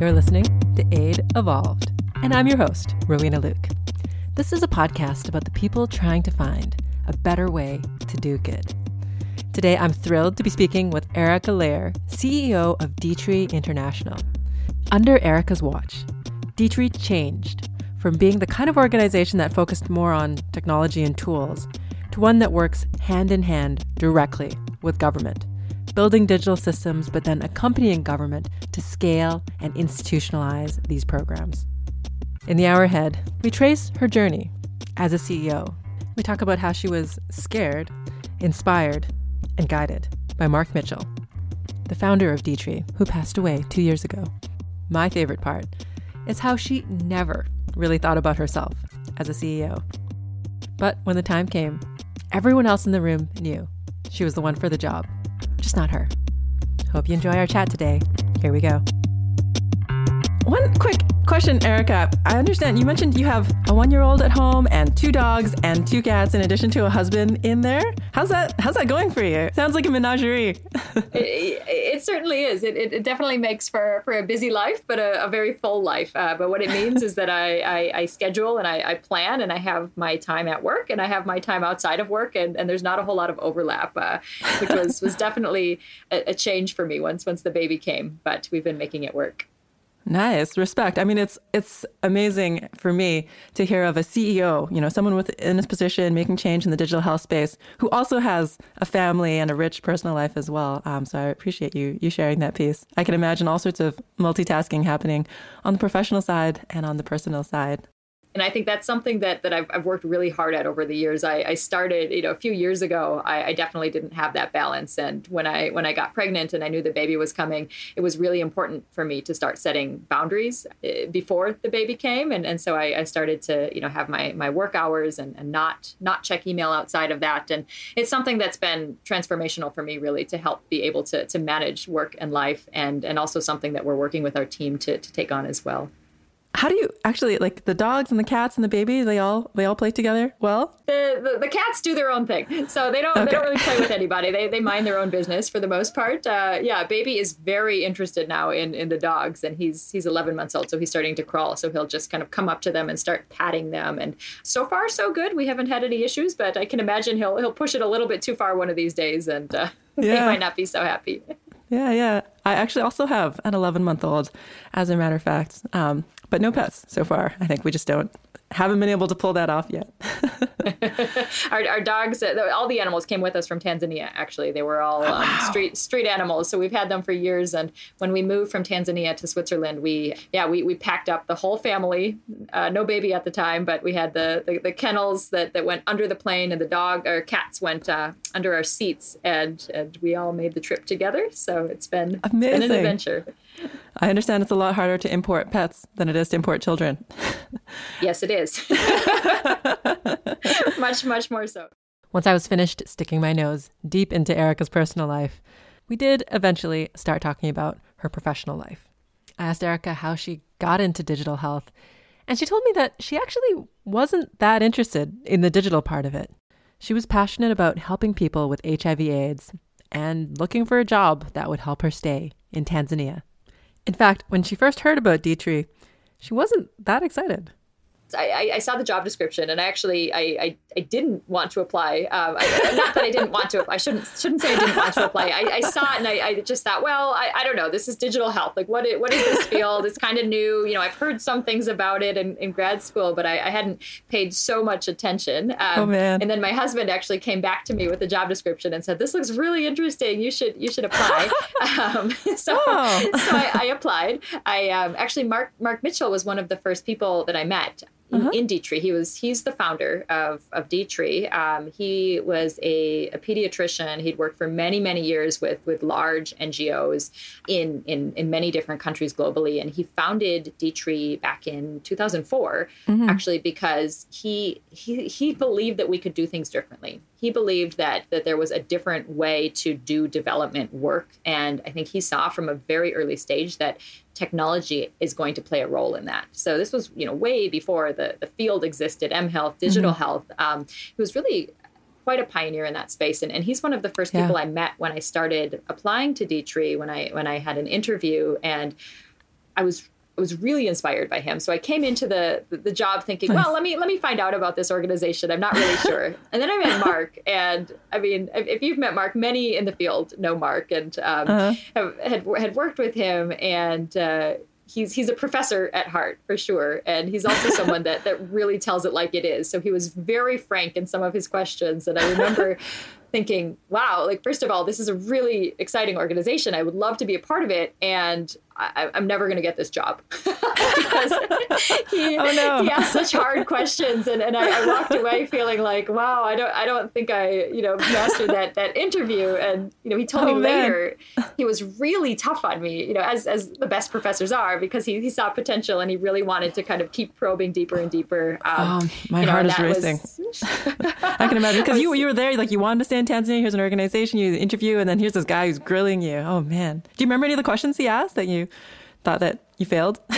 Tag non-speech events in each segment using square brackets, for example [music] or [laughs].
You're listening to Aid Evolved, and I'm your host, Rowena Luk. This is a podcast about the people trying to find a better way to do good. Today, I'm thrilled to be speaking with Erica Layer, CEO of D-Tree International. Under Erica's watch, D-Tree changed from being the kind of organization that focused more on technology and tools to one that works hand in hand directly with government building digital systems, but then accompanying government to scale and institutionalize these programs. In the hour ahead, we trace her journey as a CEO. We talk about how she was scared, inspired, and guided by Marc Mitchell, the founder of D-Tree, who passed away two years ago. My favorite part is how she never really thought about herself as a CEO. But when the time came, everyone else in the room knew she was the one for the job just not her. Hope you enjoy our chat today. Here we go. One quick question, Erica. I understand you mentioned you have a one-year-old at home and two dogs and two cats in addition to a husband in there. How's that? How's that going for you? Sounds like a menagerie. [laughs] it, it, certainly is. It, it, definitely makes for, for a busy life, but a, a very full life. Uh, but what it means is that I, I, I schedule and I, I, plan and I have my time at work and I have my time outside of work and, and there's not a whole lot of overlap, uh, which was, was [laughs] definitely a, a change for me once once the baby came. But we've been making it work. Nice respect. I mean, it's it's amazing for me to hear of a CEO, you know, someone within this position making change in the digital health space, who also has a family and a rich personal life as well. Um, so I appreciate you you sharing that piece. I can imagine all sorts of multitasking happening on the professional side and on the personal side and I think that's something that that I've, I've worked really hard at over the years. I, I started, you know, a few years ago. I, I, definitely didn't have that balance, and when I when I got pregnant and I knew the baby was coming, it was really important for me to start setting boundaries eh, before the baby came, and and so I, I started to you know have my my work hours and, and not not check email outside of that, and it's something that's been transformational for me really to help be able to to manage work and life, and and also something that we're working with our team to to take on as well. How do you actually like the dogs and the cats and the baby? They all they all play together well. The the, the cats do their own thing, so they don't okay. they don't really play with anybody. They they mind their own business for the most part. Uh, yeah, baby is very interested now in in the dogs, and he's he's 11 months old, so he's starting to crawl. So he'll just kind of come up to them and start patting them, and so far so good. We haven't had any issues, but I can imagine he'll he'll push it a little bit too far one of these days, and uh, [laughs] yeah. they might not be so happy. Yeah, yeah. I actually also have an 11 month old, as a matter of fact. Um, but no pets so far. I think we just don't haven't been able to pull that off yet. [laughs] our, our, dogs, uh, all the animals came with us from Tanzania. Actually, they were all um, wow. street street animals, so we've had them for years. And when we moved from Tanzania to Switzerland, we yeah we, we packed up the whole family. Uh, no baby at the time, but we had the, the, the kennels that, that went under the plane, and the dog or cats went uh, under our seats, and and we all made the trip together. So it's been, it's been an adventure. I understand it's a lot harder to import pets than it is to import children. [laughs] yes, it is. [laughs] [laughs] much, much more so. Once I was finished sticking my nose deep into Erica's personal life, we did eventually start talking about her professional life. I asked Erica how she got into digital health, and she told me that she actually wasn't that interested in the digital part of it. She was passionate about helping people with HIV/AIDS and looking for a job that would help her stay in Tanzania. In fact, when she first heard about D-Tree, she wasn't that excited. I, I, saw the job description and I actually I, I, I didn't want to apply. Um, I, not that I didn't want to. I shouldn't shouldn't say I didn't want to apply. I, I saw it and I, I just thought, well, I, I don't know. This is digital health. Like, what what is this field? It's kind of new. You know, I've heard some things about it in, in grad school, but I, I hadn't paid so much attention. Um, oh man! And then my husband actually came back to me with the job description and said, "This looks really interesting. You should you should apply." [laughs] um, [laughs] so oh. so I, I, applied. I um, actually Marc Marc Mitchell was one of the first people that I met uh-huh. in D-Tree. He was he's the founder of of D-Tree. Um, he was a, a, pediatrician. He'd worked for many many years with with large NGOs in in in many different countries globally, and he founded D-Tree back in 2004. Mm-hmm. Actually, because he he he believed that we could do things differently. He believed that that there was a different way to do development work, and I think he saw from a very early stage that technology is going to play a role in that. So this was, you know, way before the, the field existed, M Health, digital mm-hmm. health. Um, he was really quite a pioneer in that space. And, and he's one of the first yeah. people I met when I started applying to D-Tree when I when I had an interview and I was was really inspired by him. So I came into the the, job thinking, nice. well, let me let me find out about this organization. I'm not really sure. [laughs] and then I met Marc, and I mean, if, if, you've met Marc, many in the field know Marc and um, uh-huh. have, had had worked with him, and uh, he's he's a professor at heart for sure, and he's also [laughs] someone that that really tells it like it is. So he was very frank in some of his questions, and I remember [laughs] thinking, wow, like, first of all, this is a really exciting organization. I would love to be a part of it. And I, am never going to get this job [laughs] [laughs] because he, oh, no. he asked such hard questions. And, and I, I, walked away feeling like, wow, I don't, I don't think I, you know, mastered that, that interview. And, you know, he told oh, me man. later he was really tough on me, you know, as, as the best professors are, because he, he saw potential and he really wanted to kind of keep probing deeper and deeper. Um, oh, my heart know, is racing. Was, [laughs] I can imagine because you, you were there, like you wanted to stay in Tanzania. Here's an organization, you interview, and then here's this guy who's grilling you. Oh man. Do you remember any of the questions he asked that you thought that you failed? [laughs]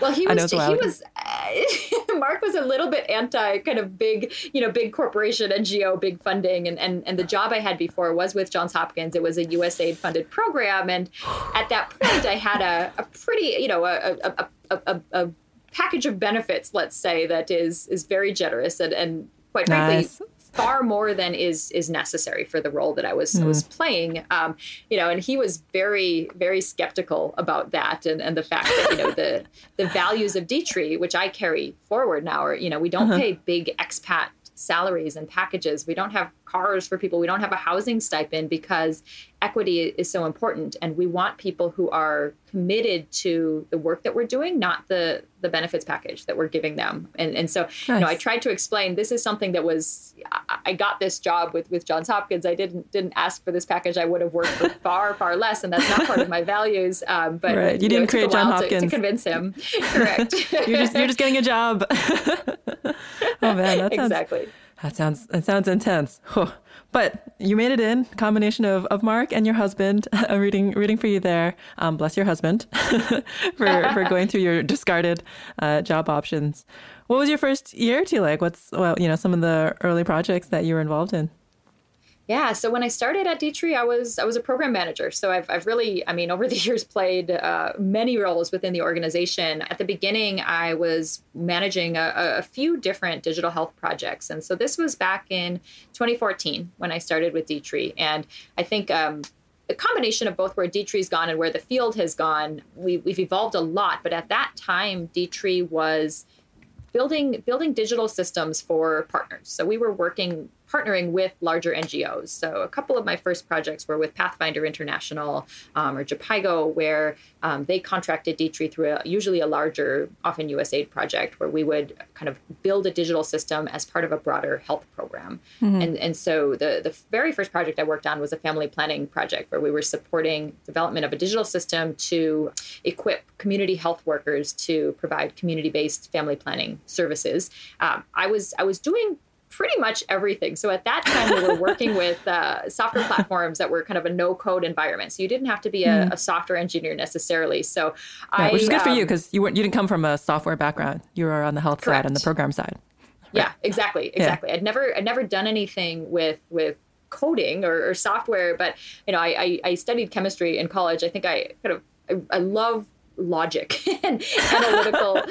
well, he was. he was. Uh, [laughs] Marc was a little bit anti kind of big, you know, big corporation, NGO, big funding, and and and the job I had before was with Johns Hopkins. It was a USAID funded program, and at that point, I had a, a pretty, you know, a a, a, a, a package of benefits, let's say, that is is very generous and and quite frankly nice far more than is is necessary for the role that I was mm. was playing. Um, you know, and he was very very skeptical about that and, and the fact that you know the [laughs] the values of D-Tree, which I carry forward now, are you know we don't uh-huh. pay big expat salaries and packages. We don't have cars for people. We don't have a housing stipend because equity is so important and we want people who are committed to the work that we're doing not the the benefits package that we're giving them. And and so nice. you know i tried to explain this is something that was i got this job with with johns hopkins. I didn't didn't ask for this package. I would have worked for [laughs] far far less and that's not part of my values um, but right. you, you didn't know, create john hopkins to, to, convince him. [laughs] Correct. You're just you're just getting a job. [laughs] Oh man that sounds, exactly that sounds that sounds intense [laughs] but you made it in. Combination of, of Marc and your husband. [laughs] I'm reading reading for you there. Um, bless your husband [laughs] for for going through your discarded uh, job options. What was your first year two like? What's well, you know, some of the early projects that you were involved in? Yeah, so when I started at D-Tree, I was I was a program manager. So I've, I've really, I mean, over the [laughs] years played uh, many roles within the organization. At the beginning, I was managing a, a, few different digital health projects, and so this was back in 2014 when I started with D-Tree. And I think um, the combination of both where D-Tree's gone and where the field has gone, we, we've evolved a lot. But at that time, D-Tree was building building digital systems for partners. So we were working partnering with larger NGOs. So a couple of my first projects were with Pathfinder International um, or Jhpiego, where um, they contracted D-Tree through a, usually a larger, often USAID project, where we would kind of build a digital system as part of a broader health program. Mm-hmm. And, and so the, the very first project I worked on was a family planning project where we were supporting development of a digital system to equip community health workers to provide community-based family planning services. Um, I was I was doing pretty much everything. So at that time, we were working [laughs] with uh, software platforms that were kind of a no code environment. So you didn't have to be a, mm. a software engineer necessarily. So yeah, I, which is good um, for you because you weren't you didn't come from a software background. You were on the health correct. side and the program side. Right? Yeah, exactly, exactly. Yeah. I'd never I'd never done anything with with coding or, or software, but you know, I, I, I studied chemistry in college. I think I kind of I, I love logic [laughs] and analytical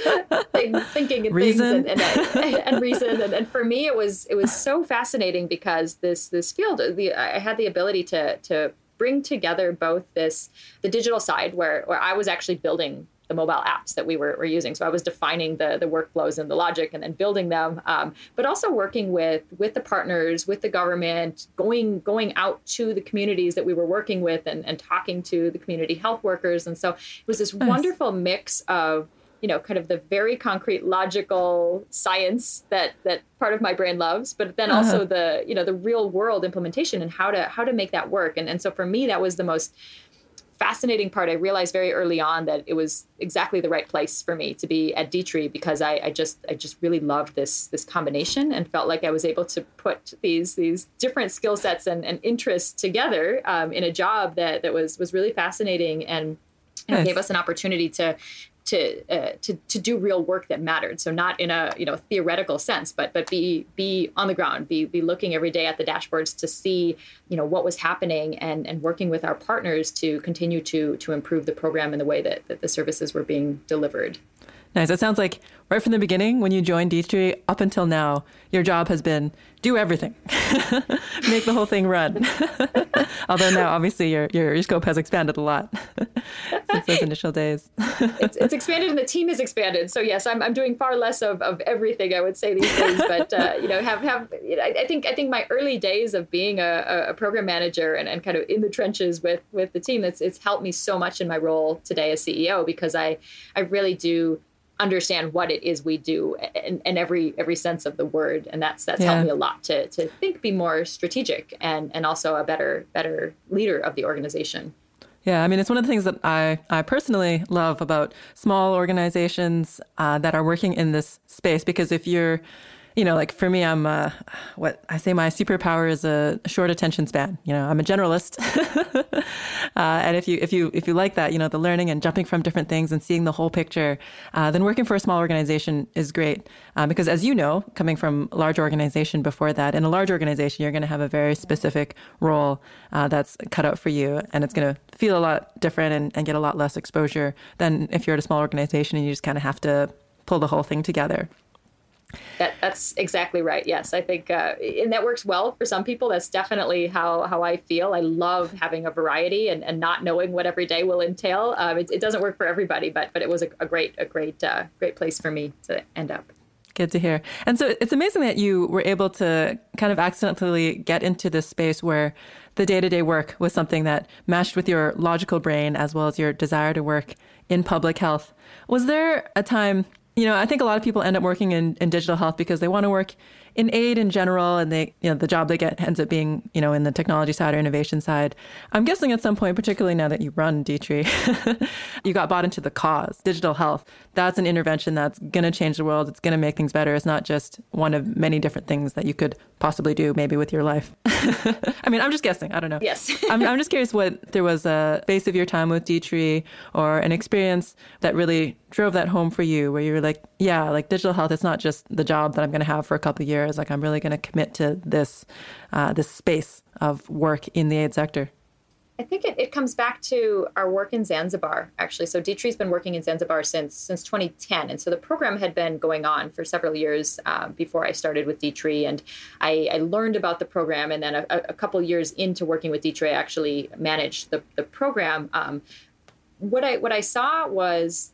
[laughs] thinking and reason. things and, and, and reason and, and, for me it was it was so fascinating because this this field uh, the I had the ability to to bring together both this the digital side where where I was actually building the mobile apps that we were, were using. So I was defining the the workflows and the logic, and then building them. Um, but also working with with the partners, with the government, going going out to the communities that we were working with, and, and talking to the community health workers. And so it was this nice. wonderful mix of you know kind of the very concrete logical science that that part of my brain loves but then uh-huh. also the you know the real world implementation and how to how to make that work and and so for me that was the most fascinating part, I realized very early on that it was exactly the right place for me to be at D-Tree because I, I just I just really loved this this combination and felt like I was able to put these these different skill sets and, and interests together um, in a job that that was was really fascinating and nice. gave us an opportunity to to, uh, to to do real work that mattered. So not in a you know theoretical sense, but but be be on the ground, be be looking every day at the dashboards to see you know what was happening and and working with our partners to continue to to improve the program and the way that, that the services were being delivered. Nice. It sounds like right from the beginning when you joined D-Tree up until now, your job has been do everything, [laughs] make the whole thing run. [laughs] Although now, obviously, your, your, your scope has expanded a lot [laughs] since those initial days. it's, it's, expanded and the team has expanded. So yes, I'm, I'm doing far less of, of everything I would say these days. But uh, you know, have have you know, I, think I think my early days of being a, a program manager and, and kind of in the trenches with with the team, it's it's helped me so much in my role today as CEO because I I really do understand what it is we do in, in every every sense of the word and that's that's yeah. helped me a lot to to think be more strategic and and also a better better leader of the organization yeah, I mean, it's one of the things that I, I personally love about small organizations uh, that are working in this space because if you're you know, like for me, I'm uh, what I say my superpower is a short attention span. You know, I'm a generalist, [laughs] uh, and if you if you if you like that, you know, the learning and jumping from different things and seeing the whole picture, uh, then working for a small organization is great uh, because, as you know, coming from a large organization before that, in a large organization, you're going to have a very specific role uh, that's cut out for you, and it's going to feel a lot different and, and get a lot less exposure than if you're at a small organization and you just kind of have to pull the whole thing together. That, that's exactly right. Yes, I think, uh, and that works well for some people. That's definitely how how I feel. I love having a variety and, and not knowing what every day will entail. Um, it, it, doesn't work for everybody, but but it was a, a great a great uh, great place for me to end up. Good to hear. And so it's amazing that you were able to kind of accidentally get into this space where the day to day work was something that matched with your logical brain as well as your desire to work in public health. Was there a time you know, I think a lot of people end up working in, in digital health because they want to work in aid in general, and they, you know, the job they get ends up being, you know, in the technology side or innovation side. I'm guessing at some point, particularly now that you run D-Tree, [laughs] you got bought into the cause, digital health. That's an intervention that's going to change the world. It's going to make things better. It's not just one of many different things that you could possibly do, maybe with your life. [laughs] I mean, I'm just guessing. I don't know. Yes. [laughs] I'm, I'm just curious what there was a phase of your time with D-Tree or an experience that really drove that home for you, where you were like, yeah, like digital health, it's not just the job that I'm going to have for a couple of years. Like I'm really going to commit to this uh, this space of work in the aid sector. I think it, it comes back to our work in Zanzibar, actually. So D-Tree's been working in Zanzibar since since 2010, and so the program had been going on for several years um, before I started with D-Tree. And I, I, learned about the program, and then a, a couple years into working with D-Tree, I actually managed the, the program. Um, what I what I saw was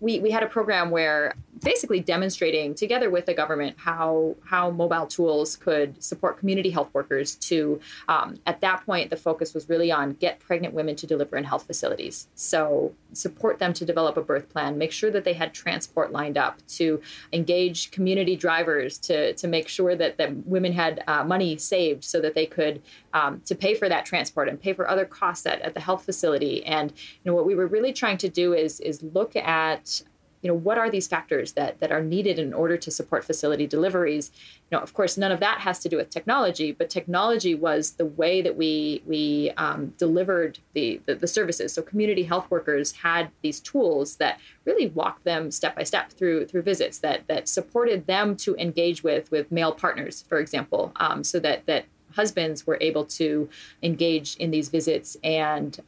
we, we had a program where basically demonstrating together with the government how how mobile tools could support community health workers to um, at that point the focus was really on get pregnant women to deliver in health facilities. So support them to develop a birth plan make sure that they had transport lined up to engage community drivers to to make sure that that women had uh, money saved so that they could um, to pay for that transport and pay for other costs at, at the health facility. And you know what we were really trying to do is is look at you know what are these factors that that are needed in order to support facility deliveries? You know of course none of that has to do with technology but technology was the way that we we um, delivered the, the, the services. So community health workers had these tools that really walked them step by step through through visits that that supported them to engage with with male partners for example um, so that that husbands were able to engage in these visits and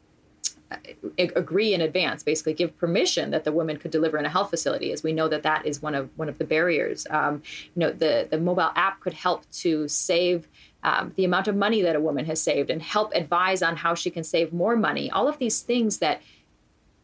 agree in advance basically give permission that the woman could deliver in a health facility as we know that that is one of one of the barriers. Um, you know the the mobile app could help to save um, the amount of money that a woman has saved and help advise on how she can save more money. All of these things that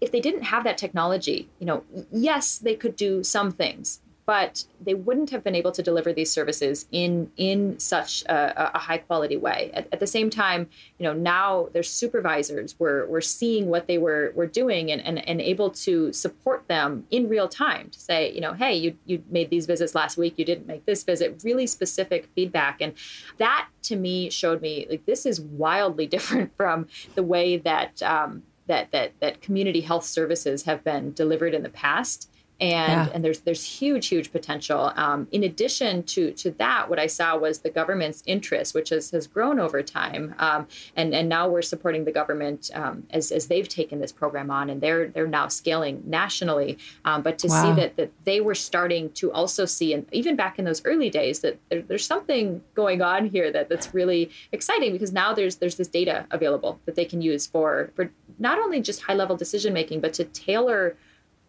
if they didn't have that technology you know yes they could do some things but they wouldn't have been able to deliver these services in in such a, a high quality way. At, at, the same time, you know, now their supervisors were were seeing what they were were doing and, and, and able to support them in real time to say, you know, hey, you you made these visits last week, you didn't make this visit. Really specific feedback, and that to me showed me like this is wildly [laughs] different from the way that um, that that that community health services have been delivered in the past and yeah. and there's there's huge huge potential. Um, in addition to to that, what I saw was the government's interest, which has has grown over time, um, and and now we're supporting the government um, as as they've taken this program on, and they're they're now scaling nationally. Um, but to wow. see that that they were starting to also see, and even back in those early days, that there, there's something going on here that that's really exciting because now there's there's this data available that they can use for for not only just high level decision making, but to tailor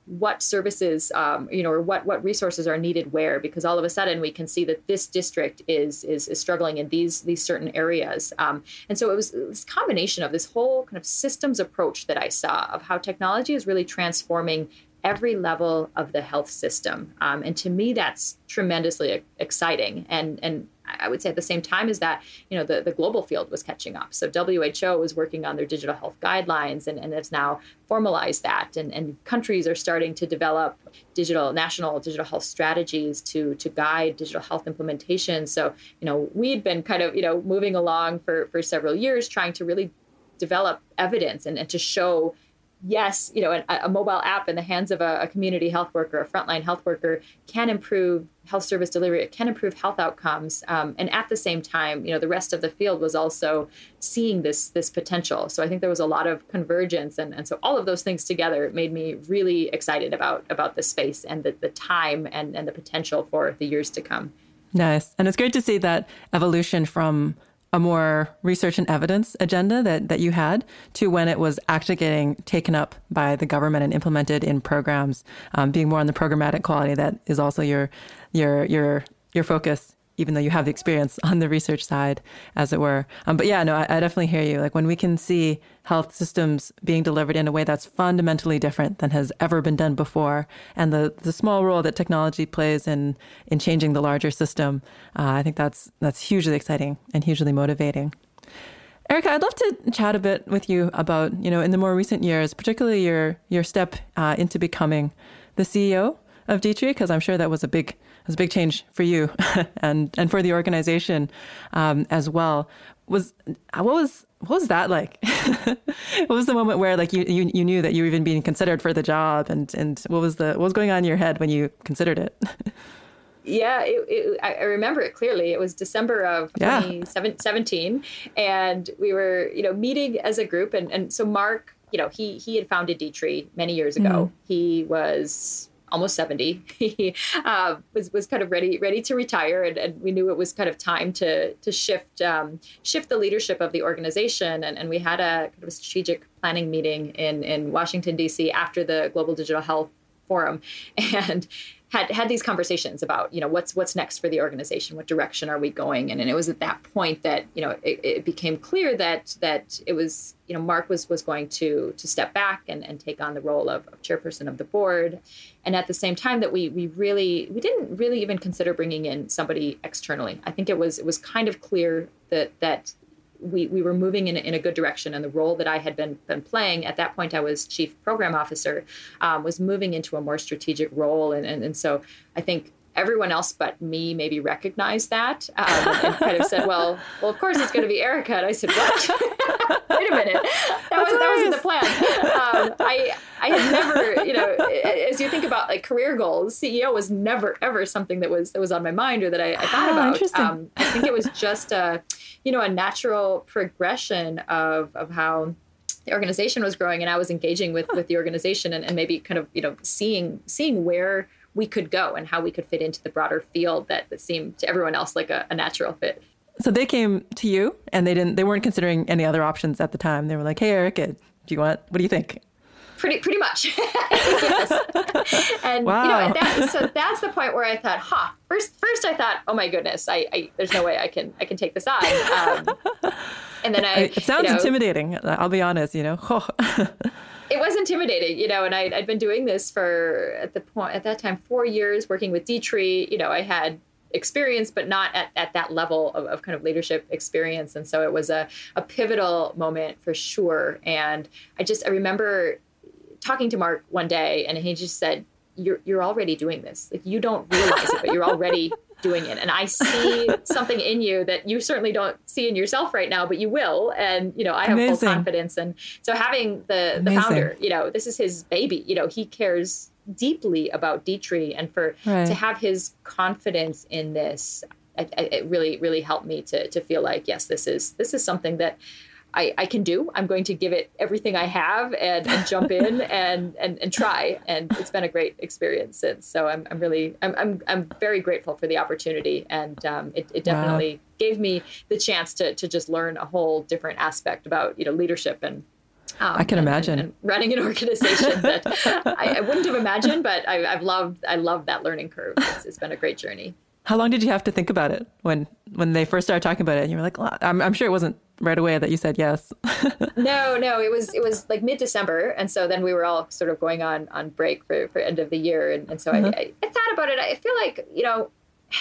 what services um, you know or what what resources are needed where because all of a sudden we can see that this district is is, is struggling in these these certain areas. Um, and so it was this combination of this whole kind of systems approach that i saw of how technology is really transforming every level of the health system. Um, and to me that's tremendously exciting. And and I would say at the same time as that, you know, the, the global field was catching up. So WHO was working on their digital health guidelines and, and has now formalized that. And, and countries are starting to develop digital national digital health strategies to to guide digital health implementation. So, you know, we'd been kind of, you know, moving along for, for several years trying to really develop evidence and, and to show yes, you know, a, a, mobile app in the hands of a, a, community health worker, a frontline health worker, can improve health service delivery. It can improve health outcomes, um, and at the same time, you know, the rest of the field was also seeing this this potential. So I think there was a lot of convergence, and, and so all of those things together made me really excited about about the space and the, the time and and the potential for the years to come. Nice, and it's great to see that evolution from a more research and evidence agenda that, that you had to when it was actually getting taken up by the government and implemented in programs, um, being more on the programmatic quality that is also your your your your focus even though you have the experience [laughs] on the research side, as it were. Um, but yeah, no, I, I, definitely hear you. Like when we can see health systems being delivered in a way that's fundamentally different than has ever been done before, and the, the small role that technology plays in in changing the larger system, uh, I think that's that's hugely exciting and hugely motivating. Erica, I'd love to chat a bit with you about, you know, in the more recent years, particularly your your step uh, into becoming the CEO of D-Tree, because I'm sure that was a big was a big change for you [laughs] and and for the organization um, as well. Was what was what was that like? [laughs] what was the moment where like you, you you knew that you were even being considered for the job, and and what was the what was going on in your head when you considered it? [laughs] yeah, it, it, I remember it clearly. It was December of yeah. 2017, and we were, you know, meeting as a group. And, and so Marc, you know, he he had founded D-Tree many years ago. Mm-hmm. He was almost 70 he [laughs] uh, was, was kind of ready ready to retire and, and, we knew it was kind of time to to shift um, shift the leadership of the organization. And, and we had a kind of a strategic planning meeting in in Washington DC after the global digital health forum [laughs] and had had these conversations about you know what's what's next for the organization? What direction are we going in? And it was at that point that you know it, it, became clear that that it was you know mark was was going to to step back and, and take on the role of, of chairperson of the board. And at the same time that we we really we didn't really even consider bringing in somebody externally. I think it was it was kind of clear that that we, we were moving in, in a good direction. And the role that I had been, been playing at that point, I was chief program officer, um, was moving into a more strategic role. And, and, and so I think everyone else but me maybe recognized that um, and kind of said, "Well, well, of course it's going to be Erica." And I said, "What? [laughs] Wait a minute, that was that wasn't the plan." Um, I I had never, you know, as you think about like career goals, CEO was never ever something that was that was on my mind or that I, I thought oh, about. Um, I think it was just a, you know, a natural progression of of how the organization was growing and I was engaging with with the organization and, and maybe kind of you know seeing seeing where we could go and how we could fit into the broader field that, that seemed to everyone else like a, a natural fit. So they came to you and they didn't they weren't considering any other options at the time. They were like, Hey Erica, do you want what do you think? Pretty pretty much. [laughs] And wow. you know, that, so that's the point where I thought, huh. First first I thought, oh my goodness, I, I there's no way I can I can take this on. Um, and then I [laughs] It sounds you know, intimidating, I'll be honest, you know. [laughs] it was intimidating, you know, and I, had been doing this for at the point at that time four years working with D-Tree. You know, I had experience, but not at, at that level of, of kind of leadership experience. And so it was a, a pivotal moment for sure. And I just I remember talking to Marc one day and he just said, You're you're already doing this. Like you don't realize it, but you're already [laughs] doing it. And I see [laughs] something in you that you certainly don't see in yourself right now, but you will. And, you know, I have Amazing. full confidence. And so having the, the founder, you know, this is his baby, you know, he cares deeply about D-Tree and for right. to have his confidence in this it really really helped me to to feel like yes this is this is something that I, I can do. I'm going to give it everything I have and, and jump in [laughs] and, and, and try. And it's been a great experience since. So I'm, I'm really, I'm, I'm, I'm very grateful for the opportunity. And um, it, it definitely wow. gave me the chance to, to just learn a whole different aspect about, you know, leadership and um, I can and, imagine and, and running an organization that I, I, wouldn't have imagined, but I, have loved I love that learning curve. It's, it's been a great journey. How long did you have to think about it when when they first started talking about it? And you were like, well, I'm, I'm sure it wasn't right away that you said yes. [laughs] no, no, it was it was like mid December, and so then we were all sort of going on on break for, for end of the year, and, and so mm-hmm. I, I, thought about it. I feel like you know. [sighs]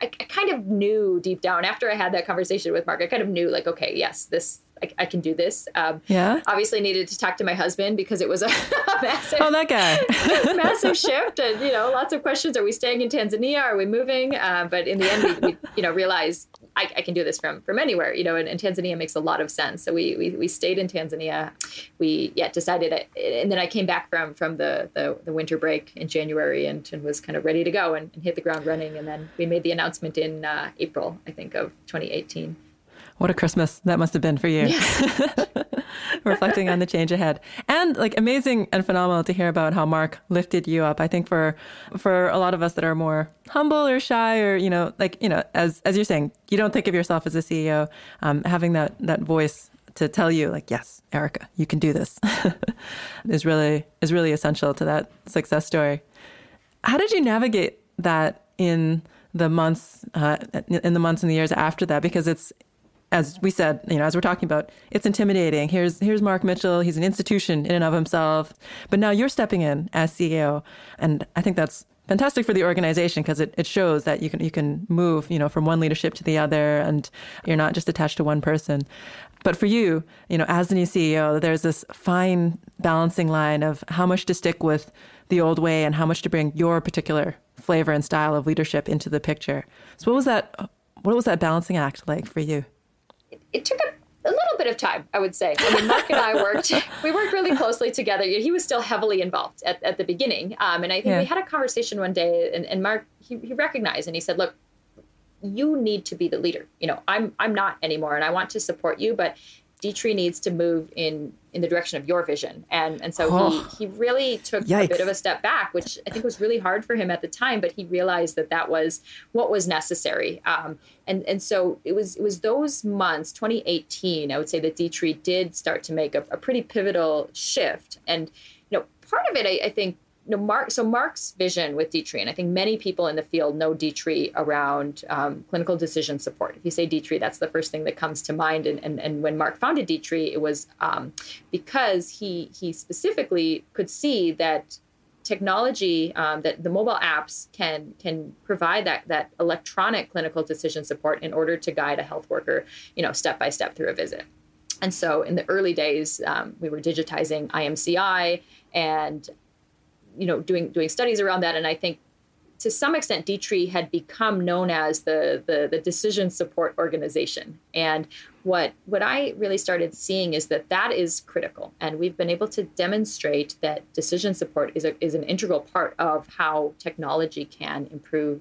I, I kind of knew deep down after I had that conversation with Marc. I kind of knew, like, okay, yes, this I, I, can do this. Um, yeah. Obviously, needed to talk to my husband because it was a, a [laughs] massive, oh, that guy, [laughs] massive shift, and you know, lots of questions. Are we staying in Tanzania? Are we moving? Uh, but in the end, we, we you know realized I, I, can do this from from anywhere, you know, and, and, Tanzania makes a lot of sense. So we, we we stayed in Tanzania. We yeah decided, and then I came back from from the the, the winter break in January and, and was kind of ready to go and, and, hit the ground running. And then we made the announcement in uh, April, I think, of 2018. What a Christmas that must have been for you. Yes. [laughs] Reflecting on the change ahead. And like amazing and phenomenal to hear about how Marc lifted you up. I think for for a lot of us that are more humble or shy or, you know, like, you know, as as you're saying, you don't think of yourself as a CEO, um, having that that voice to tell you like, yes, Erica, you can do this [laughs] is really is really essential to that success story. How did you navigate that in the months uh, in the months and the years after that because it's as we said, you know, as we're talking about, it's intimidating. Here's here's Marc Mitchell. He's an institution in and of himself. But now you're stepping in as CEO, and I think that's fantastic for the organization because it, it shows that you can you can move, you know, from one leadership to the other, and you're not just attached to one person. But for you, you know, as the new CEO, there's this fine balancing line of how much to stick with the old way and how much to bring your particular flavor and style of leadership into the picture. So what was that? What was that balancing act like for you? It took a, a little bit of time, I would say. I mean, Marc and I worked, [laughs] we worked really closely together. He was still heavily involved at, at the beginning. Um, and I think yeah. we had a conversation one day and, and Marc, he, he recognized and he said, look, you need to be the leader. You know, I'm, I'm not anymore and I want to support you, but D-Tree needs to move in in the direction of your vision. And and so oh. he he really took Yikes. a bit of a step back, which I think was really hard for him at the time. But he realized that that was what was necessary. Um, and and so it was it was those months, 2018, I would say that D-Tree did start to make a, a pretty pivotal shift. And you know, part of it, I, I think know, Marc, so Marc's vision with D-Tree, and I think many people in the field know D-Tree around um, clinical decision support. If you say D-Tree, that's the first thing that comes to mind. And, and, and when Marc founded D-Tree, it was um, because he he specifically could see that technology um, that the mobile apps can can provide that that electronic clinical decision support in order to guide a health worker, you know, step by step through a visit. And so in the early days, um, we were digitizing IMCI and you know doing doing studies around that. And i think to some extent D-Tree had become known as the, the, the decision support organization. And what what i really started seeing is that that is critical. And we've been able to demonstrate that decision support is, a, is an integral part of how technology can improve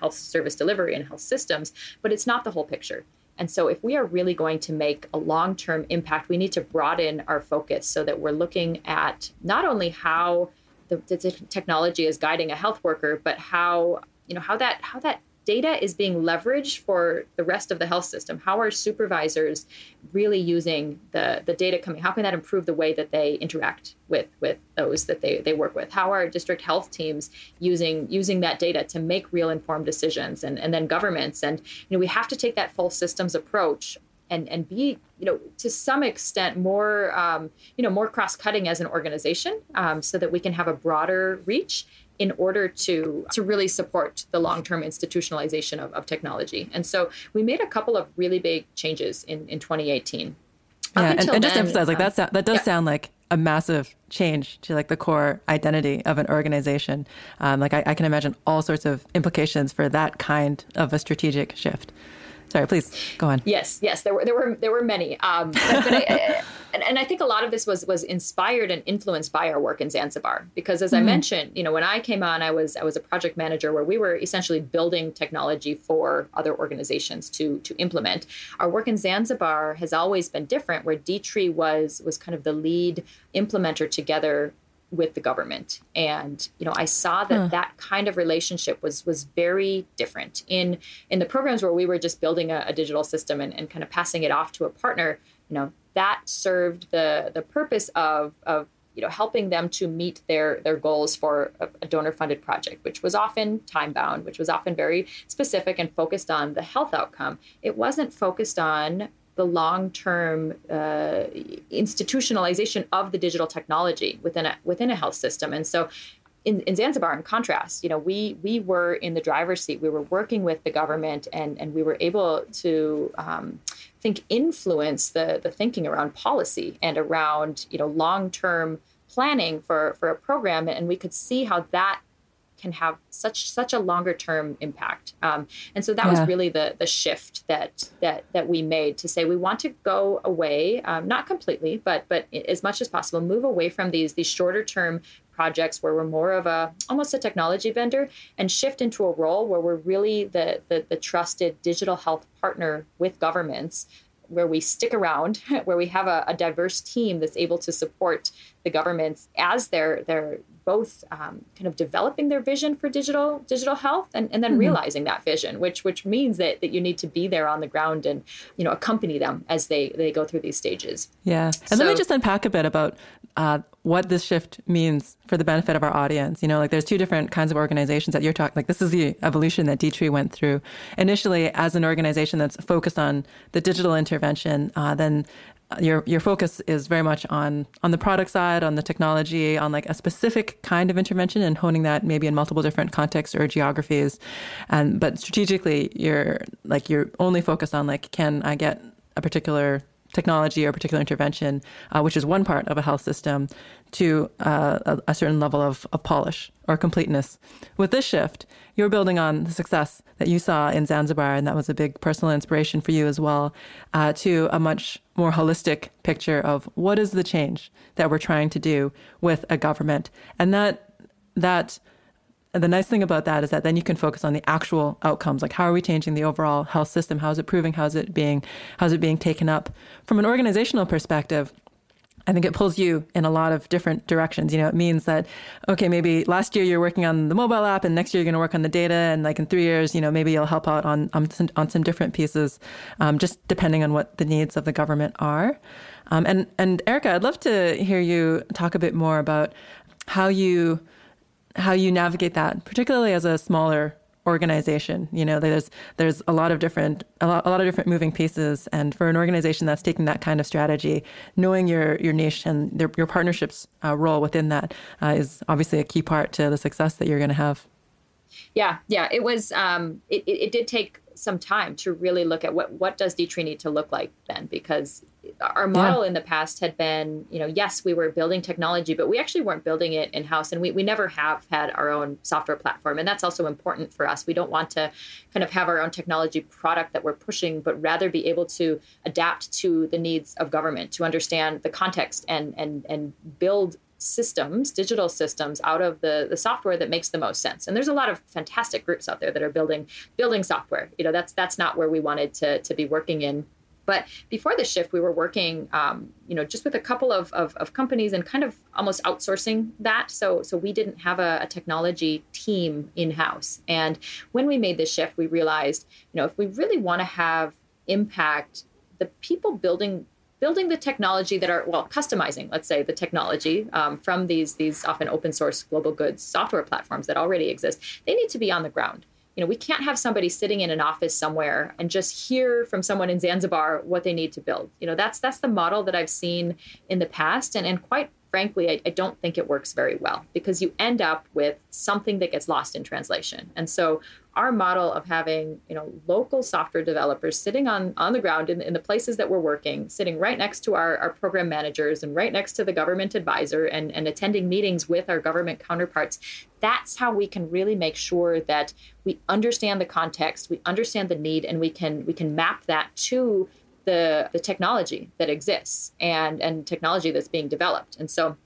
health service delivery and health systems but it's not the whole picture. And so, if we are really going to make a long term impact, we need to broaden our focus so that we're looking at not only how the, the technology is guiding a health worker, but how you know how that how that data is being leveraged for the rest of the health system. How are supervisors really using the, the data coming? How can that improve the way that they interact with with those that they, they work with? How are district health teams using using that data to make real informed decisions and, and then governments? And you know we have to take that full systems approach and and be you know to some extent more um, you know more cross cutting as an organization um, so that we can have a broader reach in order to to really support the long term institutionalization of, of technology and so we made a couple of really big changes in in 2018 yeah, and, and, just then, emphasize like um, that that does yeah. sound like a massive change to like the core identity of an organization. Um, like I, I, can imagine all sorts of implications for that kind of a strategic shift. Sorry, please go on. Yes, yes, there were there were there were many, um, but, but I, and, and, I think a lot of this was was inspired and influenced by our work in Zanzibar because, as mm-hmm. I mentioned, you know, when I came on, I was I was a project manager where we were essentially building technology for other organizations to to implement. Our work in Zanzibar has always been different, where D-Tree was was kind of the lead implementer together with the government. And you know i saw that huh. that kind of relationship was was very different. In in the programs where we were just building a, a digital system and, and kind of passing it off to a partner you know that served the the purpose of of you know helping them to meet their their goals for a, a donor funded project which was often time bound which was often very specific and focused on the health outcome. It wasn't focused on the long term uh, institutionalization of the digital technology within a within a health system. And so in, in, Zanzibar, in contrast, you know, we we were in the driver's seat. We were working with the government, and and we were able to um, think influence the the thinking around policy and around you know long term planning for for a program, and we could see how that can have such such a longer term impact. Um, and so that yeah. was really the the shift that that that we made to say we want to go away, um, not completely, but but as much as possible, move away from these these shorter term projects where we're more of a almost a technology vendor and shift into a role where we're really the the, the trusted digital health partner with governments where we stick around, [laughs] where we have a, a, diverse team that's able to support the governments as they're they're both um, kind of developing their vision for digital digital health and, and then mm-hmm. realizing that vision, which which means that, that you need to be there on the ground and you know accompany them as they they go through these stages. Yeah, and so, let me just unpack a bit about uh, what this shift means for the benefit of our audience. You know, like there's two different kinds of organizations that you're talking. Like this is the evolution that D-Tree went through. Initially, as an organization that's focused on the digital intervention, uh, then your your focus is very much on on the product side, on the technology, on like a specific kind of intervention and honing that maybe in multiple different contexts or geographies. And but strategically, you're like you're only focused on like can I get a particular technology or a particular intervention, uh, which is one part of a health system, to uh, a, a, certain level of, of polish or completeness. With this shift, you're building on the success that you saw in Zanzibar, and that was a big personal inspiration for you as well, uh, to a much more holistic picture of what is the change that we're trying to do with a government, and that that the nice thing about that is that then you can focus on the actual outcomes, like how are we changing the overall health system? How is it proving? How is it being how is it being taken up? From an organizational perspective, I think it pulls you in a lot of different directions. You know, it means that, okay, maybe last year you're working on the mobile app and next year you're going to work on the data. And like in three years, you know, maybe you'll help out on, on, some, on some different pieces, um, just depending on what the needs of the government are. Um, and, and Erica, I'd love to hear you talk a bit more about how you, how you navigate that, particularly as a smaller organization. You know, there's there's a lot of different a lot, a lot of different moving pieces, and for an organization that's taking that kind of strategy, knowing your your niche and their, your partnerships uh, role within that uh, is obviously a key part to the success that you're going to have. Yeah, yeah, it was. Um, it, it, it did take some time to really look at what what does D-Tree need to look like then because our model yeah. in the past had been you know yes we were building technology but we actually weren't building it in house and we, we never have had our own software platform and that's also important for us we don't want to kind of have our own technology product that we're pushing but rather be able to adapt to the needs of government to understand the context and and and build systems, digital systems out of the, the software that makes the most sense. And there's a lot of fantastic groups out there that are building building software. You know, that's that's not where we wanted to to be working in. But before the shift, we were working, um, you know, just with a couple of, of, of, companies and kind of almost outsourcing that. So so we didn't have a, a technology team in house. And when we made this shift, we realized, you know, if we really want to have impact, the people building building the technology that are well customizing let's say the technology um, from these these often open source global goods software platforms that already exist they need to be on the ground. You know we can't have somebody sitting in an office somewhere and just hear from someone in zanzibar what they need to build. You know that's that's the model that i've seen in the past and, and quite frankly, I, I, don't think it works very well because you end up with something that gets lost in translation. And so our model of having you know local software developers sitting on on the ground in, in the places that we're working sitting right next to our, our program managers and right next to the government advisor and, and attending meetings with our government counterparts that's how we can really make sure that we understand the context we understand the need and we can we can map that to the the technology that exists and and technology that's being developed and so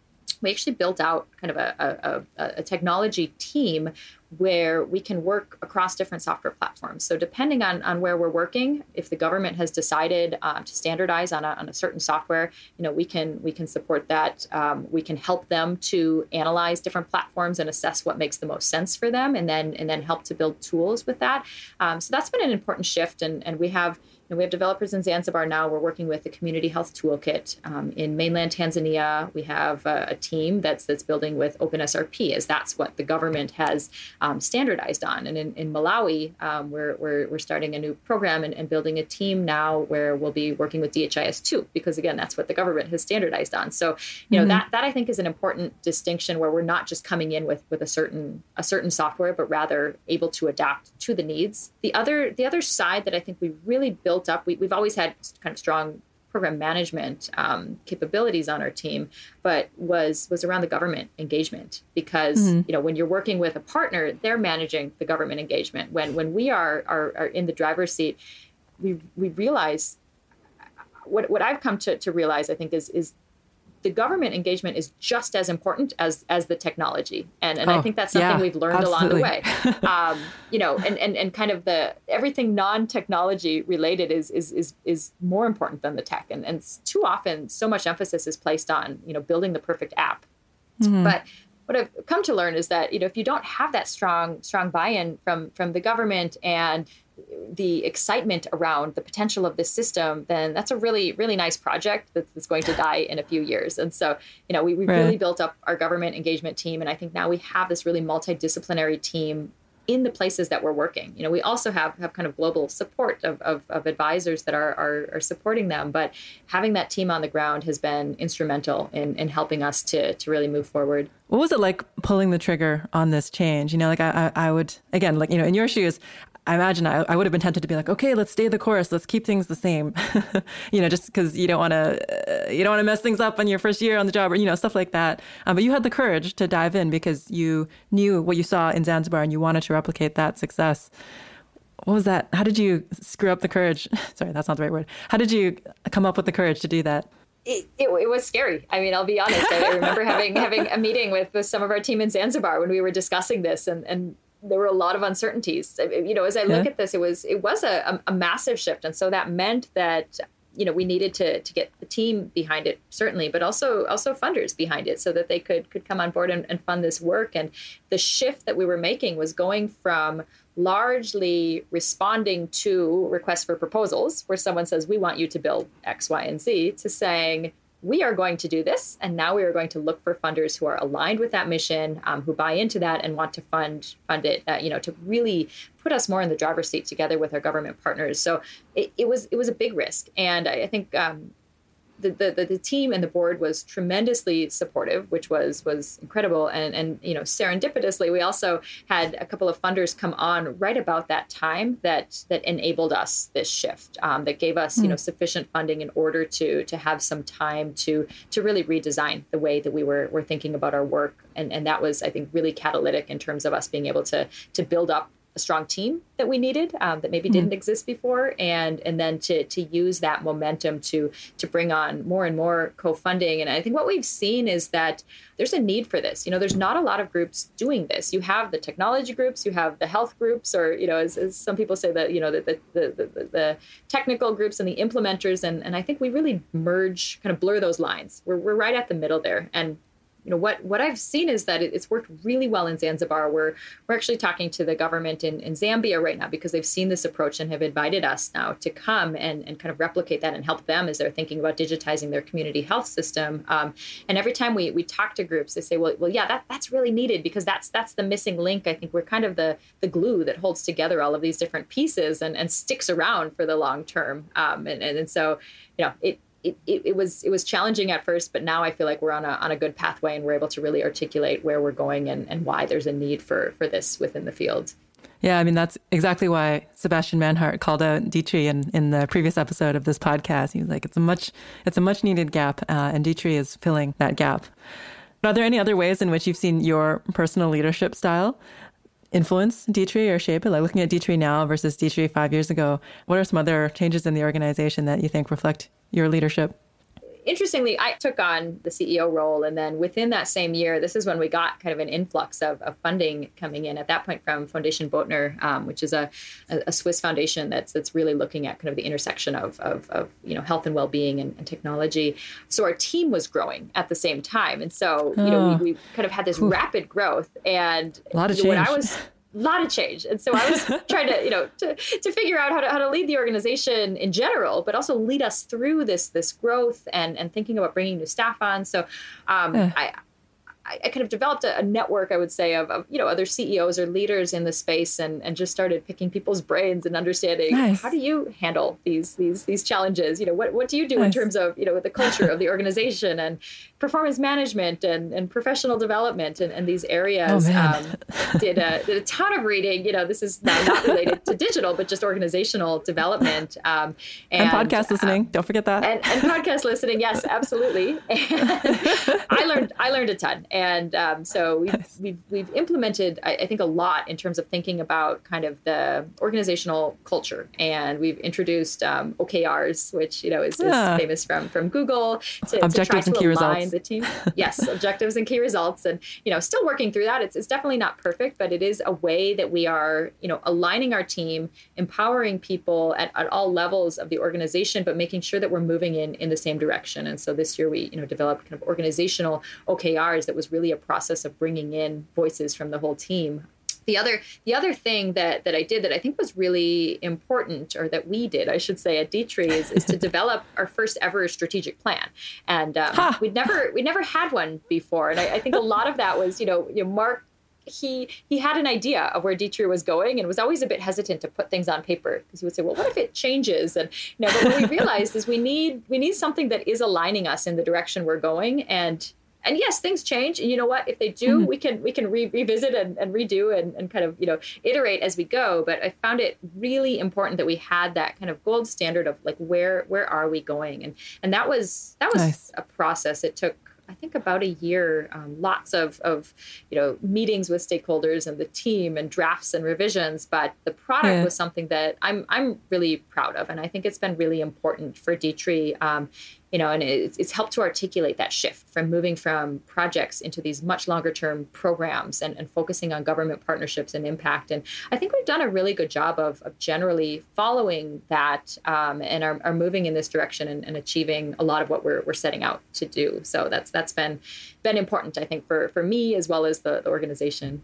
we actually built out kind of a, a, a, technology team where we can work across different software platforms. So depending on, on where we're working, if the government has decided uh, to standardize on a, on a certain software, you know, we can we can support that. Um, we can help them to analyze different platforms and assess what makes the most sense for them, and then and then help to build tools with that. Um, so that's been an important shift, and and we have and we have developers in Zanzibar now. We're working with the Community Health Toolkit um, in mainland Tanzania. We have a, a, team that's that's building with OpenSRP, as that's what the government has um, standardized on. And in, in Malawi, um, we're, we're, we're starting a new program and, and, building a team now where we'll be working with DHIS2, because again, that's what the government has standardized on. So you know mm-hmm. that that I think is an important distinction where we're not just coming in with with a certain a certain software, but rather able to adapt to the needs. The other the other side that I think we really built built up. We, have always had kind of strong program management um, capabilities on our team, but was was around the government engagement because mm-hmm. you know when you're working with a partner, they're managing the government engagement. When when we are are, are in the driver's seat, we we realize what what I've come to, to realize I think is is the government engagement is just as important as as the technology and and oh, I think that's something yeah, we've learned absolutely. along the way [laughs] um, you know and, and and kind of the everything non-technology related is is is is more important than the tech and and too often so much emphasis is placed on you know building the perfect app mm-hmm. but what I've come to learn is that you know if you don't have that strong strong buy-in from from the government and the excitement around the potential of this system, then that's a really, really nice project that's, that's going to die in a few years. And so, you know, we, we right. really built up our government engagement team. And I think now we have this really multidisciplinary team in the places that we're working. You know, we also have, have kind of global support of, of, of advisors that are, are, are, supporting them, but having that team on the ground has been instrumental in, in helping us to, to really move forward. What was it like pulling the trigger on this change? You know, like I, I would, again, like, you know, in your shoes, I imagine I, I, would have been tempted to be like, okay, let's stay the course. Let's keep things the same. [laughs] you know, just because you don't want to, uh, you don't want to mess things up on your first year on the job or, you know, stuff like that. Um, but you had the courage to dive in because you knew what you saw in Zanzibar and you wanted to replicate that success. What was that? How did you screw up the courage? [laughs] Sorry, that's not the right word. How did you come up with the courage to do that? It, it, it, was scary. I mean, I'll be honest. I remember having having a meeting with, with some of our team in Zanzibar when we were discussing this, and, and there were a lot of uncertainties. You know, as I look yeah. at this, it was it was a, a, massive shift, and so that meant that you know we needed to to get the team behind it certainly, but also also funders behind it so that they could could come on board and, and fund this work. And the shift that we were making was going from largely responding to requests for proposals where someone says we want you to build X, Y, and Z to saying we are going to do this and now we are going to look for funders who are aligned with that mission um, who buy into that and want to fund fund it uh, you know to really put us more in the driver's seat together with our government partners. So it, it was it was a big risk. And i, I think um, the, the, the team and the board was tremendously supportive, which was was incredible. And and you know, serendipitously, we also had a couple of funders come on right about that time that that enabled us this shift, um, that gave us mm. you know hmm. sufficient funding in order to to have some time to to really redesign the way that we were were thinking about our work. And and that was I think really catalytic in terms of us being able to to build up a strong team that we needed um, that maybe mm-hmm. didn't exist before. And and then to to use that momentum to to bring on more and more co-funding. And i think what we've seen is that there's a need for this. You know there's not a lot of groups doing this. You have the technology groups you have the health groups or you know as, as some people say that you know the the, the, the, the technical groups and the implementers. And and i think we really merge kind of blur those lines. We're, we're right at the middle there. And you know what what I've seen is that it's worked really well in Zanzibar. We're we're actually talking to the government in, in Zambia right now because they've seen this approach and have invited us now to come and, and kind of replicate that and help them as they're thinking about digitizing their community health system. Um, and every time we we talk to groups, they say, well, well, yeah, that that's really needed because that's that's the missing link. I think we're kind of the the glue that holds together all of these different pieces and, and sticks around for the long term. Um, and, and and so you know it it, it, it, was it was challenging at first, but now I feel like we're on a on a good pathway and we're able to really articulate where we're going and, and why there's a need for for this within the field. Yeah, I mean that's exactly why Sebastian Manhart called out D-Tree in, in the previous episode of this podcast. He was like, "It's a much it's a much needed gap, uh, and D-Tree is filling that gap." But Are there any other ways in which you've seen your personal leadership style influence D-Tree or shape it? Like looking at D-Tree now versus D-Tree five years ago, what are some other changes in the organization that you think reflect your leadership? interestingly, I took on the CEO role, and then within that same year, this is when we got kind of an influx of, of funding coming in. At that point, from Foundation Botnar, um, which is a, a, Swiss foundation that's that's really looking at kind of the intersection of, of, of you know health and well being and, and, technology. So our team was growing at the same time, and so you oh. know we, we, kind of had this Ooh. rapid growth. And a lot of change. When I was [laughs] lot of change. And so I was [laughs] trying to, you know, to, to figure out how to, how to lead the organization in general, but also lead us through this, this growth and, and thinking about bringing new staff on. So um, yeah. I, I, kind of developed a, a, network, I would say, of, of, you know other CEOs or leaders in the space, and, and just started picking people's brains and understanding nice. how do you handle these these these challenges. You know, what what do you do nice. in terms of you know the culture of the organization and performance management and, and professional development and, and these areas. Oh, um, did a did a ton of reading. You know, this is now not related to digital, but just organizational development um, and, and, podcast listening. Don't forget that. And, and podcast listening, yes, absolutely. [laughs] And I learned I learned a ton and um, so we've, we've, we've implemented I, I, think a lot in terms of thinking about kind of the organizational culture and we've introduced um, OKRs which you know is, yeah. is, famous from from Google to, objectives to and key results the team. Yes [laughs] objectives and key results and you know still working through that. It's, it's definitely not perfect but it is a way that we are you know aligning our team empowering people at, at all levels of the organization but making sure that we're moving in in the same direction. And so this year we you know developed kind of organizational OKRs that was really a process of bringing in voices from the whole team the other the other thing that that I did that I think was really important, or that we did, I should say, at D-Tree, is, is to [laughs] develop our first ever strategic plan. And um, huh. we'd never we never had one before, and I, I, think a lot of that was you know you know Marc. He he had an idea of where D-Tree was going and was always a bit hesitant to put things on paper because he would say, "Well, what if it changes?" And you know, but what we realized is we need we need something that is aligning us in the direction we're going, and and yes things change and you know what if they do mm-hmm. we can we can re- revisit and, and redo and, and kind of you know iterate as we go but i found it really important that we had that kind of gold standard of like where where are we going and and that was that was nice. a process it took I think about a year, um, lots of, of, you know, meetings with stakeholders and the team and drafts and revisions. But the product yeah. was something that I'm, I'm really proud of. And I think it's been really important for D-Tree um, you know, and it's, it's helped to articulate that shift from moving from projects into these much longer term programs and, and focusing on government partnerships and impact. And I think we've done a really good job of, of generally following that um, and are, are moving in this direction and, and, achieving a lot of what we're, we're setting out to do. So that's that's been been important, I think, for, for me as well as the, the organization.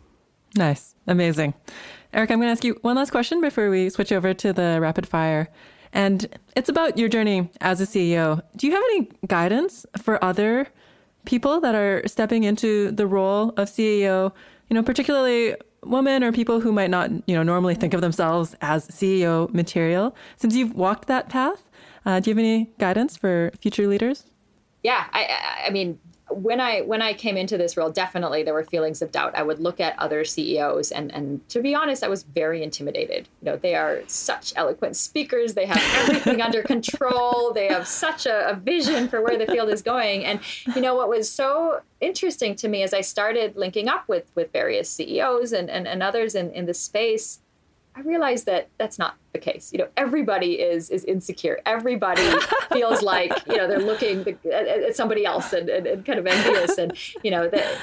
Nice. Amazing. Eric, I'm going to ask you one last question before we switch over to the rapid fire. And it's about your journey as a CEO. Do you have any guidance for other people that are stepping into the role of CEO, you know, particularly women or people who might not, you know, normally think of themselves as CEO material? Since you've walked that path, uh, do you have any guidance for future leaders? Yeah, I, I mean, when I when I came into this role, definitely there were feelings of doubt. I would look at other CEOs, and and to be honest, I was very intimidated. You know, they are such eloquent speakers. They have everything under [laughs] control. They have such a, a vision for where the field is going. And you know what was so interesting to me as I started linking up with with various CEOs and and, and others in in the space I realized that that's not the case. You know, everybody is is insecure. Everybody [laughs] feels like you know they're looking at, at somebody else and, and, and, kind of envious, and you know that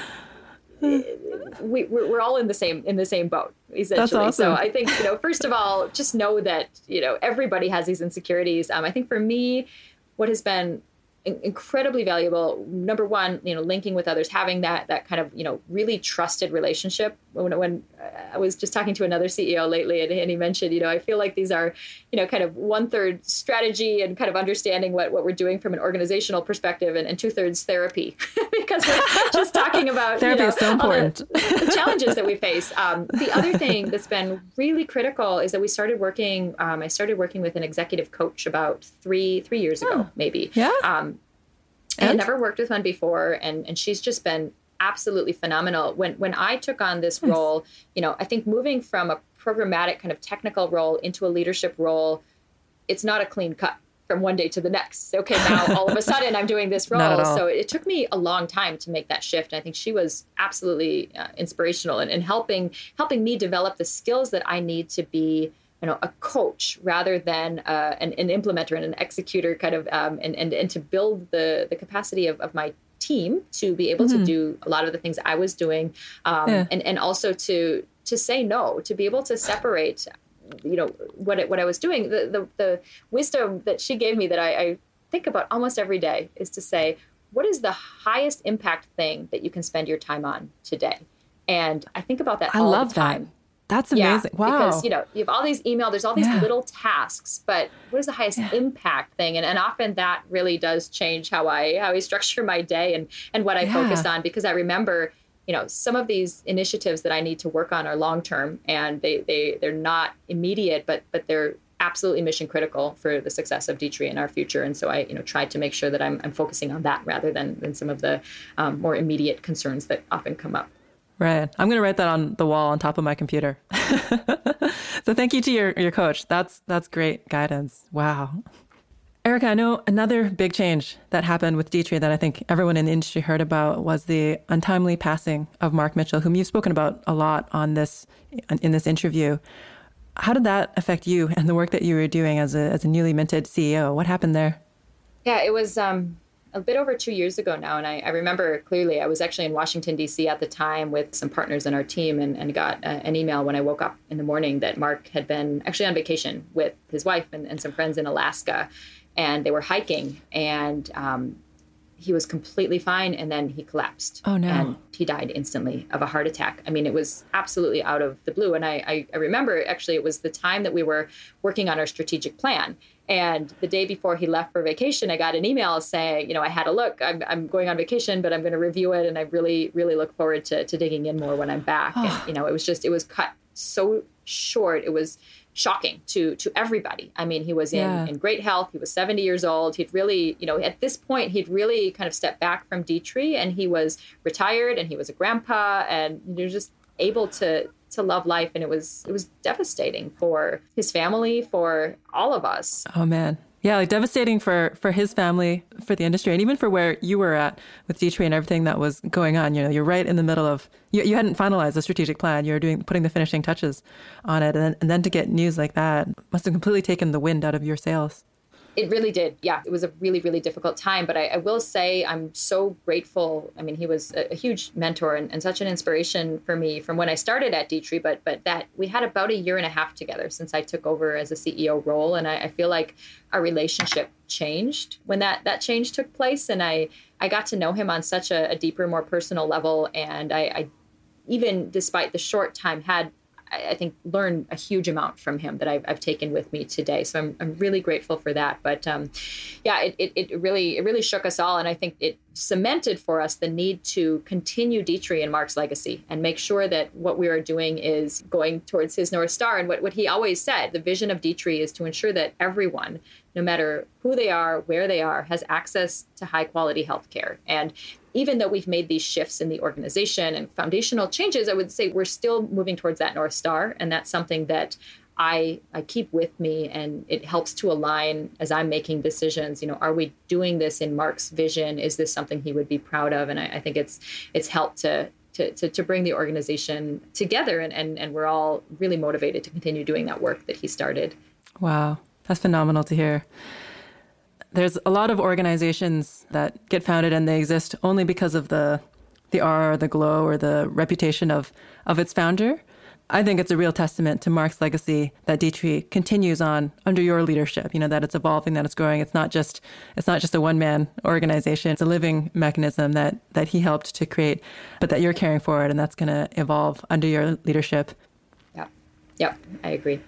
we we're all in the same in the same boat essentially. Awesome. So I think you know, first of all, just know that you know everybody has these insecurities. Um, I think for me, what has been incredibly valuable number one you know linking with others having that that kind of you know really trusted relationship when, when uh, I was just talking to another CEO lately, and, and he mentioned, you know, I feel like these are, you know, kind of one third strategy and kind of understanding what, what we're doing from an organizational perspective, and, and two thirds therapy, [laughs] because we're just talking about therapy you know, is so important. The, the, challenges that we face. Um, the other thing that's been really critical is that we started working. Um, I started working with an executive coach about three three years ago, oh, maybe. Yeah. Um, I had never worked with one before, and and she's just been absolutely phenomenal. When when I took on this nice. role, you know, I think moving from a programmatic kind of technical role into a leadership role, it's not a clean cut from one day to the next. Okay, now [laughs] all of a sudden I'm doing this role. So it took me a long time to make that shift. And I think she was absolutely uh, inspirational in, in helping helping me develop the skills that I need to be you know a coach rather than uh, an, an, implementer and an executor kind of um, and, and and to build the the capacity of, of my team to be able mm-hmm. to do a lot of the things I was doing um, yeah. and and also to to say no to be able to separate you know what it, what I was doing the, the the wisdom that she gave me that I, I think about almost every day is to say what is the highest impact thing that you can spend your time on today and I think about that I love that that's amazing. Yeah, wow. Because, you know, you have all these email, there's all these yeah. little tasks, but what is the highest yeah. impact thing? And, and often that really does change how I, how I structure my day and, and what I focus on because I remember, you know, some of these initiatives that I need to work on are long-term and they, they, they're not immediate, but, but they're absolutely mission critical for the success of D-Tree in our future. And so I, you know, tried to make sure that I'm, I'm focusing on that rather than, than some of the um, more immediate concerns that often come up. Right. I'm going to write that on the wall on top of my computer. [laughs] so thank you to your, your coach. That's that's great guidance. Wow. Erica, I know another big change that happened with D-Tree that I think everyone in the industry heard about was the untimely passing of Marc Mitchell, whom you've spoken about a lot on this in this interview. How did that affect you and the work that you were doing as a as a newly minted CEO? What happened there? Yeah, it was um, a bit over two years ago now. And I, I, remember clearly I was actually in Washington, D.C. at the time with some partners in our team and, and got uh, an email when I woke up in the morning that Marc had been actually on vacation with his wife and, and some friends in Alaska. And they were hiking and um, he was completely fine and then he collapsed. Oh, no. And he died instantly of a heart attack. I mean, it was absolutely out of the blue. And I, I, I remember actually it was the time that we were working on our strategic plan and the day before he left for vacation, I got an email saying, you know, I had a look. I'm, I'm going on vacation, but I'm going to review it, and I really, really look forward to, to digging in more when I'm back. [sighs] and you know, it was just, it was cut so short. It was shocking to to everybody. I mean, he was in yeah. in great health. He was 70 years old. He'd really, you know, at this point, he'd really kind of stepped back from D-Tree, and he was retired, and he was a grandpa, and you know, just able to to love life and it was it was devastating for his family for all of us. Oh man. Yeah like devastating for for his family for the industry and even for where you were at with D-Tree and everything that was going on. You know you're right in the middle of you, you hadn't finalized the strategic plan. You're doing putting the finishing touches on it and then, and then to get news like that must have completely taken the wind out of your sails it really did. Yeah, it was a really, really difficult time. But I, I will say I'm so grateful. I mean, he was a, a huge mentor and, and, such an inspiration for me from when I started at D-Tree. But but that we had about a year and a half together since I took over as a CEO role, and I, I feel like our relationship changed when that that change took place. And I I got to know him on such a, a deeper, more personal level, and I, I even despite the short time had I think learn a huge amount from him that I've, I've taken with me today. So I'm, I'm really grateful for that. But um, yeah, it, it, it, really it really shook us all, and I think it cemented for us the need to continue D-Tree and Marc's legacy and make sure that what we are doing is going towards his north star. And what, what he always said, the vision of D-Tree is to ensure that everyone, no matter who they are, where they are, has access to high quality health care. And even though we've made these shifts in the organization and foundational changes, I would say we're still moving towards that North Star. And that's something that I, I keep with me and it helps to align as I'm making decisions. You know, are we doing this in Marc's vision? Is this something he would be proud of? And I, I think it's it's helped to to, to, to, bring the organization together and, and, and we're all really motivated to continue doing that work that he started. Wow. That's phenomenal to hear. There's a lot of organizations that get founded and they exist only because of the the R or the glow or the reputation of of its founder. I think it's a real testament to Marc's legacy that D-Tree continues on under your leadership. You know that it's evolving, that it's growing. It's not just it's not just a one man organization. It's a living mechanism that that he helped to create, but that you're carrying forward, and that's going to evolve under your leadership. Yeah. Yep, I agree.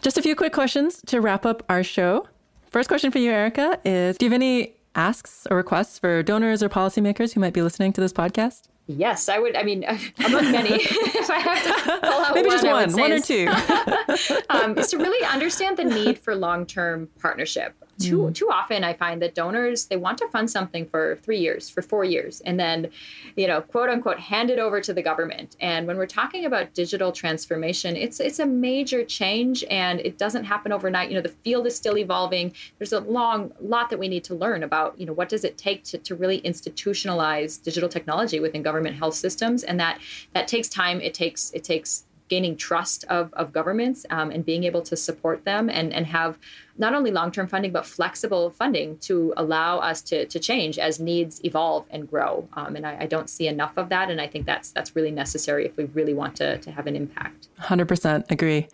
Just a few quick questions to wrap up our show. First question for you, Erica, is do you have any asks or requests for donors or policymakers who might be listening to this podcast? Yes, I would. I mean, [laughs] among many, [laughs] if I have to pull out maybe one, just one, one or two, [laughs] um, is to really understand the need for long-term partnership too mm. too often I find that donors they want to fund something for three years, for four years, and then, you know, quote unquote, hand it over to the government. And when we're talking about digital transformation, it's it's a major change, and it doesn't happen overnight. You know, the field is still evolving. There's a long lot that we need to learn about. You know, what does it take to, to really institutionalize digital technology within government health systems, and that that takes time. It takes it takes gaining trust of, of governments um, and being able to support them and, and have not only long-term funding but flexible funding to allow us to, to change as needs evolve and grow. Um, and I, I, don't see enough of that and i think that's that's really necessary if we really want to, to have an impact. 100% agree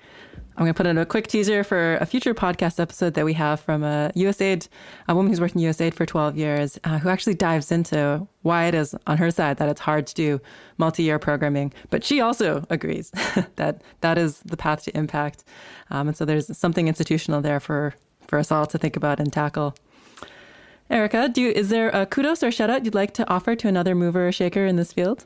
I'm going to put in a quick teaser for a future podcast episode that we have from a USAID, a woman who's worked in USAID for 12 years, uh, who actually dives into why it is on her side that it's hard to do multi year programming. But she also agrees [laughs] that that is the path to impact. Um, and so there's something institutional there for, for us all to think about and tackle. Erica, do you, is there a kudos or shout out you'd like to offer to another mover or shaker in this field?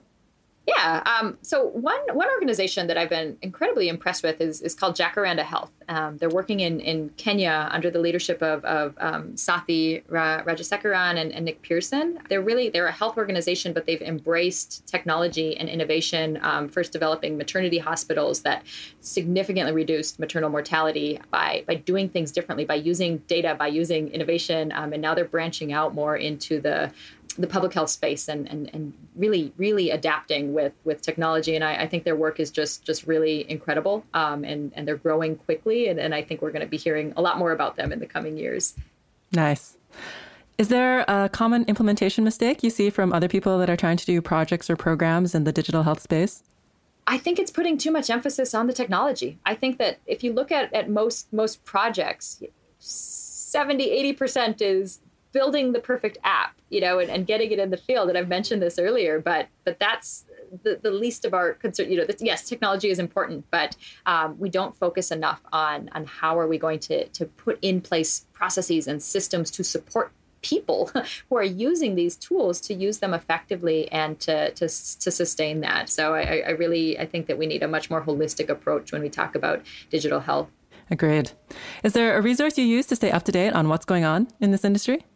Yeah. Um, so one one organization that I've been incredibly impressed with is, is called Jacaranda Health. Um, they're working in, in Kenya under the leadership of, of um, Sathy Ra- Rajasekharan and, and, Nick Pearson. They're really they're a health organization, but they've embraced technology and innovation. Um, first developing maternity hospitals that significantly reduced maternal mortality by by doing things differently, by using data, by using innovation, um, and now they're branching out more into the the public health space and, and, and really really adapting with with technology and I, I think their work is just just really incredible um, and and they're growing quickly and, and I think we're going to be hearing a lot more about them in the coming years. Nice. Is there a common implementation mistake you see from other people that are trying to do projects or programs in the digital health space? I think it's putting too much emphasis on the technology. I think that if you look at, at most most projects, 70, 80% is building the perfect app, you know, and, and getting it in the field. And I've mentioned this earlier, but but that's the, the least of our concern. You know, yes, technology is important, but um, we don't focus enough on on how are we going to to put in place processes and systems to support people [laughs] who are using these tools to use them effectively and to to, to sustain that. So I, I really I think that we need a much more holistic approach when we talk about digital health. Agreed. Is there a resource you use to stay up to date on what's going on in this industry?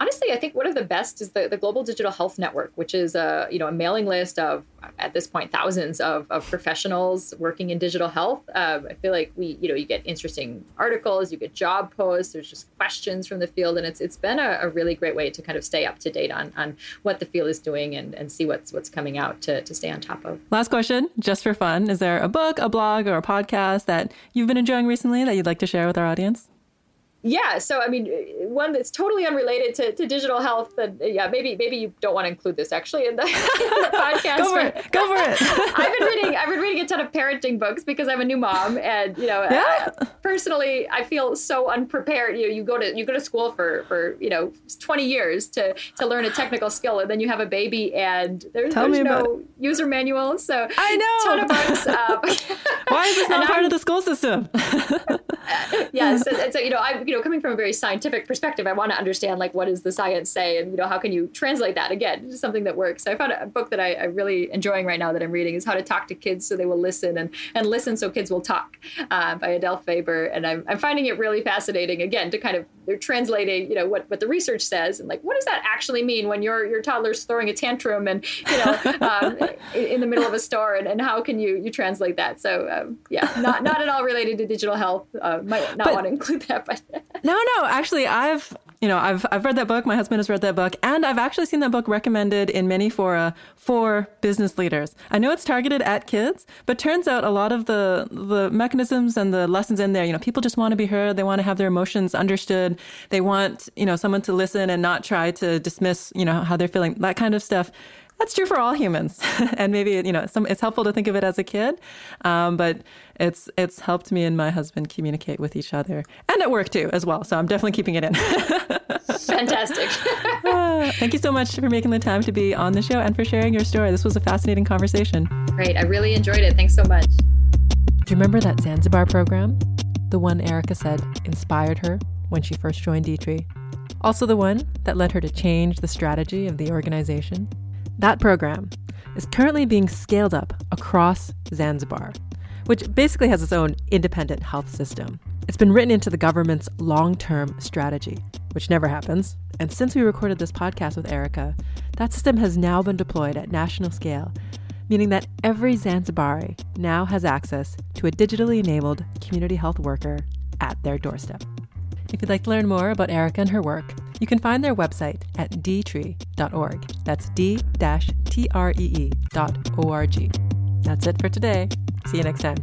Honestly, I think one of the best is the, the Global Digital Health Network, which is a you know a mailing list of at this point thousands of, of professionals working in digital health. Um, I feel like we you know you get interesting articles, you get job posts, there's just questions from the field, and it's it's been a, a really great way to kind of stay up to date on on what the field is doing and, and see what's what's coming out to to stay on top of. Last question, just for fun, is there a book, a blog, or a podcast that you've been enjoying recently that you'd like to share with our audience? Yeah so i mean one that's totally unrelated to, to digital health but yeah maybe maybe you don't want to include this actually in the, [laughs] in the podcast go for it go for it. [laughs] I've been reading i've been reading a ton of parenting books because i'm a new mom and you know yeah. I, personally i feel so unprepared. You know you go to you go to school for for you know 20 years to to learn a technical skill and then you have a baby and there's, there's no user manual so i know. ton of books why is this not part I'm, of the school system? [laughs] Yes and, and so you know i you know know, coming from a very scientific perspective, I want to understand like what does the science say, and you know, how can you translate that? Again to something that works. So I found a book that I, am really enjoying right now that I'm reading is How to Talk to Kids So They Will Listen and and Listen So Kids Will Talk uh, by Adele Faber, and I'm I'm finding it really fascinating again to kind of they're translating you know what what the research says and like what does that actually mean when your your toddler's throwing a tantrum and you know [laughs] um, in, in, the middle of a store? And, and how can you you translate that? So um, yeah not not at all related to digital health. Uh, might not but, want to include that but [laughs] no no actually I've you know, I've I've read that book. My husband has read that book, and I've actually seen that book recommended in many fora for business leaders. I know it's targeted at kids, but turns out a lot of the the mechanisms and the lessons in there, you know, people just want to be heard. They want to have their emotions understood. They want you know someone to listen and not try to dismiss you know how they're feeling. That kind of stuff that's true for all humans. [laughs] and maybe you know, some, it's helpful to think of it as a kid, um, but it's it's helped me and my husband communicate with each other, and at work too as well. So I'm definitely keeping it in. [laughs] Fantastic. uh, [laughs] thank you so much for making the time to be on the show and for sharing your story. This was a fascinating conversation. Great, I really enjoyed it. Thanks so much. Do you remember that Zanzibar program? The one Erica said inspired her when she first joined D-Tree? Also, the one that led her to change the strategy of the organization? That program is currently being scaled up across Zanzibar, which basically has its own independent health system. It's been written into the government's long term strategy, which never happens. And since we recorded this podcast with Erica, that system has now been deployed at national scale, meaning that every Zanzibari now has access to a digitally enabled community health worker at their doorstep. If you'd like to learn more about Erica and her work, you can find their website at dtree.org. That's d-tree.org. That's it for today. See you next time.